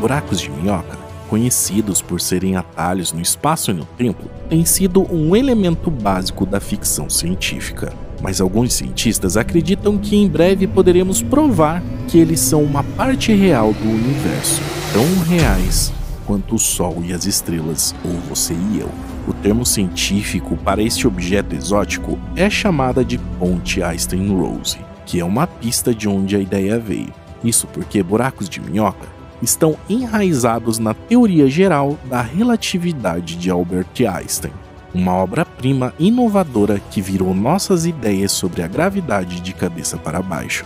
Buracos de minhoca, conhecidos por serem atalhos no espaço e no tempo, têm sido um elemento básico da ficção científica. Mas alguns cientistas acreditam que em breve poderemos provar que eles são uma parte real do universo, tão reais quanto o Sol e as estrelas, ou você e eu. O termo científico para este objeto exótico é chamada de Ponte Einstein-Rose, que é uma pista de onde a ideia veio. Isso porque buracos de minhoca estão enraizados na teoria geral da relatividade de Albert Einstein, uma obra-prima inovadora que virou nossas ideias sobre a gravidade de cabeça para baixo.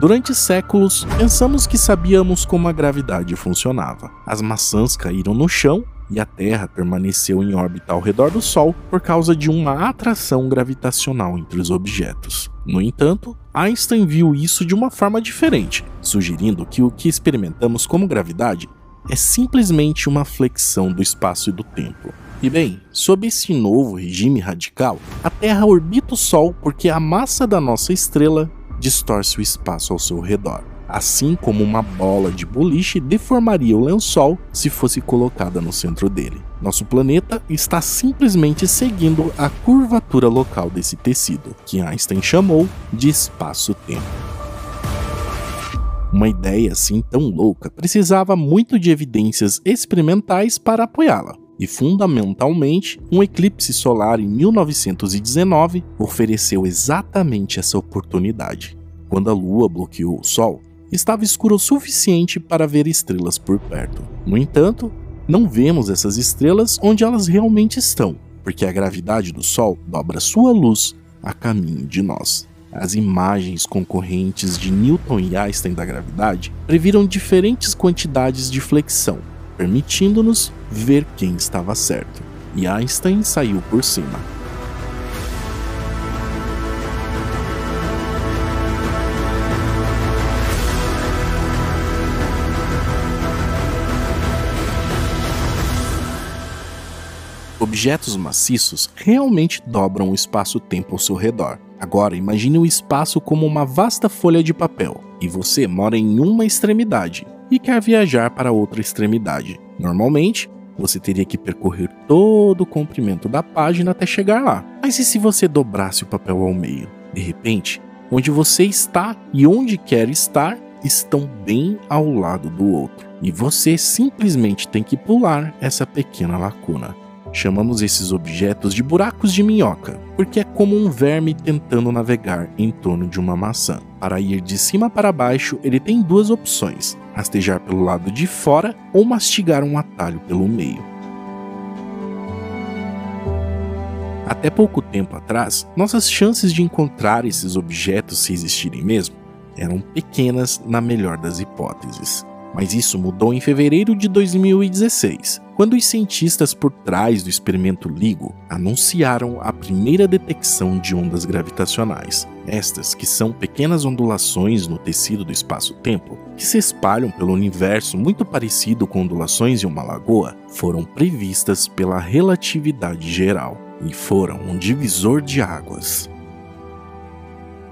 Durante séculos, pensamos que sabíamos como a gravidade funcionava. As maçãs caíram no chão e a Terra permaneceu em órbita ao redor do Sol por causa de uma atração gravitacional entre os objetos. No entanto, Einstein viu isso de uma forma diferente, sugerindo que o que experimentamos como gravidade é simplesmente uma flexão do espaço e do tempo. E bem, sob esse novo regime radical, a Terra orbita o Sol porque a massa da nossa estrela distorce o espaço ao seu redor, assim como uma bola de boliche deformaria o lençol se fosse colocada no centro dele. Nosso planeta está simplesmente seguindo a curvatura local desse tecido, que Einstein chamou de espaço-tempo. Uma ideia assim tão louca precisava muito de evidências experimentais para apoiá-la e, fundamentalmente, um eclipse solar em 1919 ofereceu exatamente essa oportunidade. Quando a Lua bloqueou o Sol, estava escuro o suficiente para ver estrelas por perto. No entanto, não vemos essas estrelas onde elas realmente estão, porque a gravidade do Sol dobra sua luz a caminho de nós. As imagens concorrentes de Newton e Einstein da gravidade previram diferentes quantidades de flexão, permitindo-nos ver quem estava certo. E Einstein saiu por cima. Objetos maciços realmente dobram o espaço-tempo ao seu redor. Agora, imagine o espaço como uma vasta folha de papel, e você mora em uma extremidade, e quer viajar para outra extremidade. Normalmente, você teria que percorrer todo o comprimento da página até chegar lá. Mas e se você dobrasse o papel ao meio? De repente, onde você está e onde quer estar estão bem ao lado do outro. E você simplesmente tem que pular essa pequena lacuna. Chamamos esses objetos de buracos de minhoca, porque é como um verme tentando navegar em torno de uma maçã. Para ir de cima para baixo, ele tem duas opções: rastejar pelo lado de fora ou mastigar um atalho pelo meio. Até pouco tempo atrás, nossas chances de encontrar esses objetos, se existirem mesmo, eram pequenas na melhor das hipóteses. Mas isso mudou em fevereiro de 2016, quando os cientistas por trás do experimento LIGO anunciaram a primeira detecção de ondas gravitacionais. Estas, que são pequenas ondulações no tecido do espaço-tempo, que se espalham pelo universo muito parecido com ondulações em uma lagoa, foram previstas pela relatividade geral e foram um divisor de águas.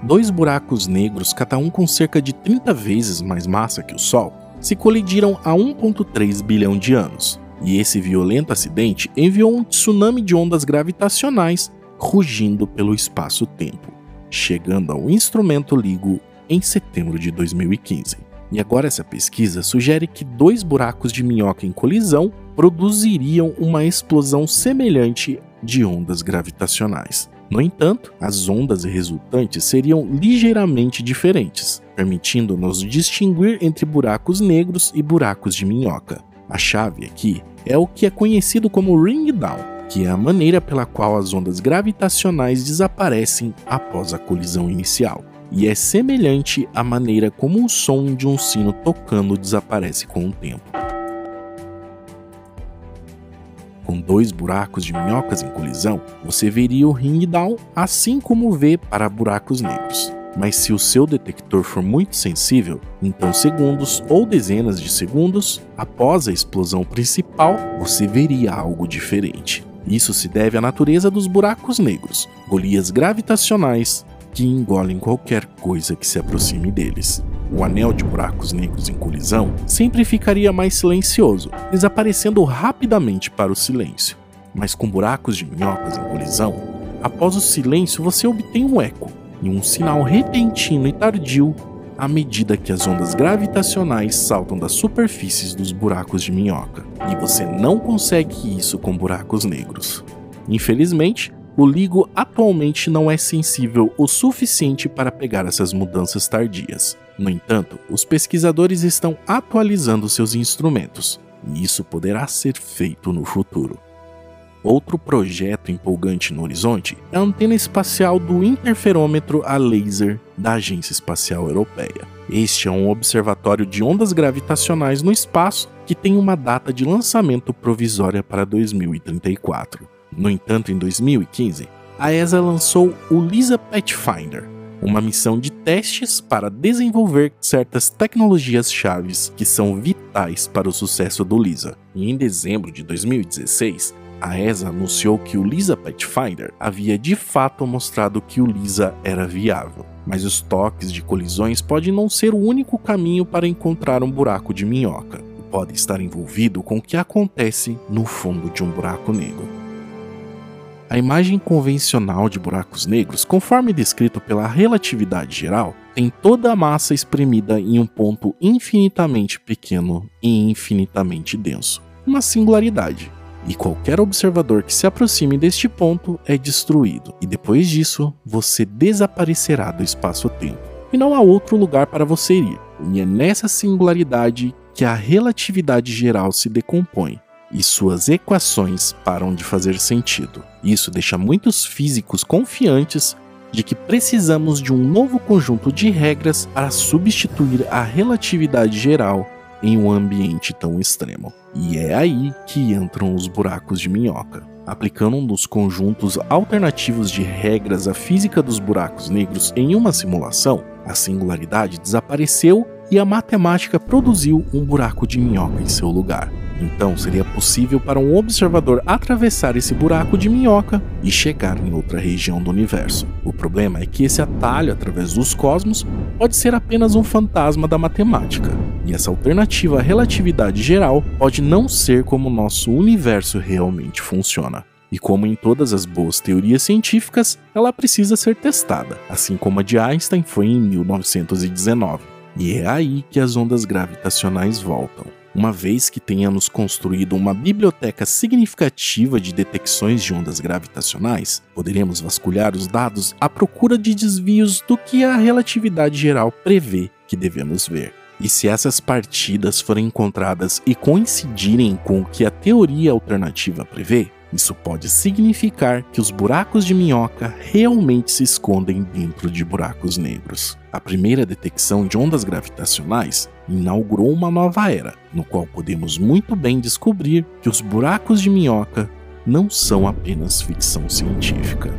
Dois buracos negros, cada um com cerca de 30 vezes mais massa que o Sol, se colidiram há 1,3 bilhão de anos, e esse violento acidente enviou um tsunami de ondas gravitacionais rugindo pelo espaço-tempo, chegando ao instrumento LIGO em setembro de 2015. E agora essa pesquisa sugere que dois buracos de minhoca em colisão produziriam uma explosão semelhante de ondas gravitacionais. No entanto, as ondas resultantes seriam ligeiramente diferentes, permitindo-nos distinguir entre buracos negros e buracos de minhoca. A chave aqui é o que é conhecido como ring down, que é a maneira pela qual as ondas gravitacionais desaparecem após a colisão inicial, e é semelhante à maneira como o som de um sino tocando desaparece com o tempo. Com dois buracos de minhocas em colisão, você veria o ring down assim como vê para buracos negros mas se o seu detector for muito sensível, então segundos ou dezenas de segundos após a explosão principal, você veria algo diferente. Isso se deve à natureza dos buracos negros, golias gravitacionais que engolem qualquer coisa que se aproxime deles. O anel de buracos negros em colisão sempre ficaria mais silencioso, desaparecendo rapidamente para o silêncio. Mas com buracos de minhocas em colisão, após o silêncio você obtém um eco, e um sinal repentino e tardio à medida que as ondas gravitacionais saltam das superfícies dos buracos de minhoca. E você não consegue isso com buracos negros. Infelizmente, o LIGO atualmente não é sensível o suficiente para pegar essas mudanças tardias. No entanto, os pesquisadores estão atualizando seus instrumentos, e isso poderá ser feito no futuro. Outro projeto empolgante no horizonte é a antena espacial do interferômetro a laser da Agência Espacial Europeia. Este é um observatório de ondas gravitacionais no espaço que tem uma data de lançamento provisória para 2034. No entanto, em 2015, a ESA lançou o LISA Pathfinder, uma missão de testes para desenvolver certas tecnologias chaves que são vitais para o sucesso do LISA. E em dezembro de 2016, a ESA anunciou que o LISA Pathfinder havia de fato mostrado que o LISA era viável, mas os toques de colisões podem não ser o único caminho para encontrar um buraco de minhoca. Pode estar envolvido com o que acontece no fundo de um buraco negro. A imagem convencional de buracos negros, conforme descrito pela relatividade geral, tem toda a massa espremida em um ponto infinitamente pequeno e infinitamente denso. Uma singularidade e qualquer observador que se aproxime deste ponto é destruído, e depois disso você desaparecerá do espaço-tempo. E não há outro lugar para você ir. E é nessa singularidade que a relatividade geral se decompõe e suas equações param de fazer sentido. Isso deixa muitos físicos confiantes de que precisamos de um novo conjunto de regras para substituir a relatividade geral em um ambiente tão extremo. E é aí que entram os buracos de minhoca. Aplicando um dos conjuntos alternativos de regras à física dos buracos negros em uma simulação, a singularidade desapareceu e a matemática produziu um buraco de minhoca em seu lugar. Então seria possível para um observador atravessar esse buraco de minhoca e chegar em outra região do universo. O problema é que esse atalho através dos cosmos pode ser apenas um fantasma da matemática, e essa alternativa à relatividade geral pode não ser como nosso universo realmente funciona. E como em todas as boas teorias científicas, ela precisa ser testada, assim como a de Einstein foi em 1919. E é aí que as ondas gravitacionais voltam. Uma vez que tenhamos construído uma biblioteca significativa de detecções de ondas gravitacionais, poderemos vasculhar os dados à procura de desvios do que a relatividade geral prevê que devemos ver. E se essas partidas forem encontradas e coincidirem com o que a teoria alternativa prevê, isso pode significar que os buracos de minhoca realmente se escondem dentro de buracos negros. A primeira detecção de ondas gravitacionais inaugurou uma nova era, no qual podemos muito bem descobrir que os buracos de minhoca não são apenas ficção científica.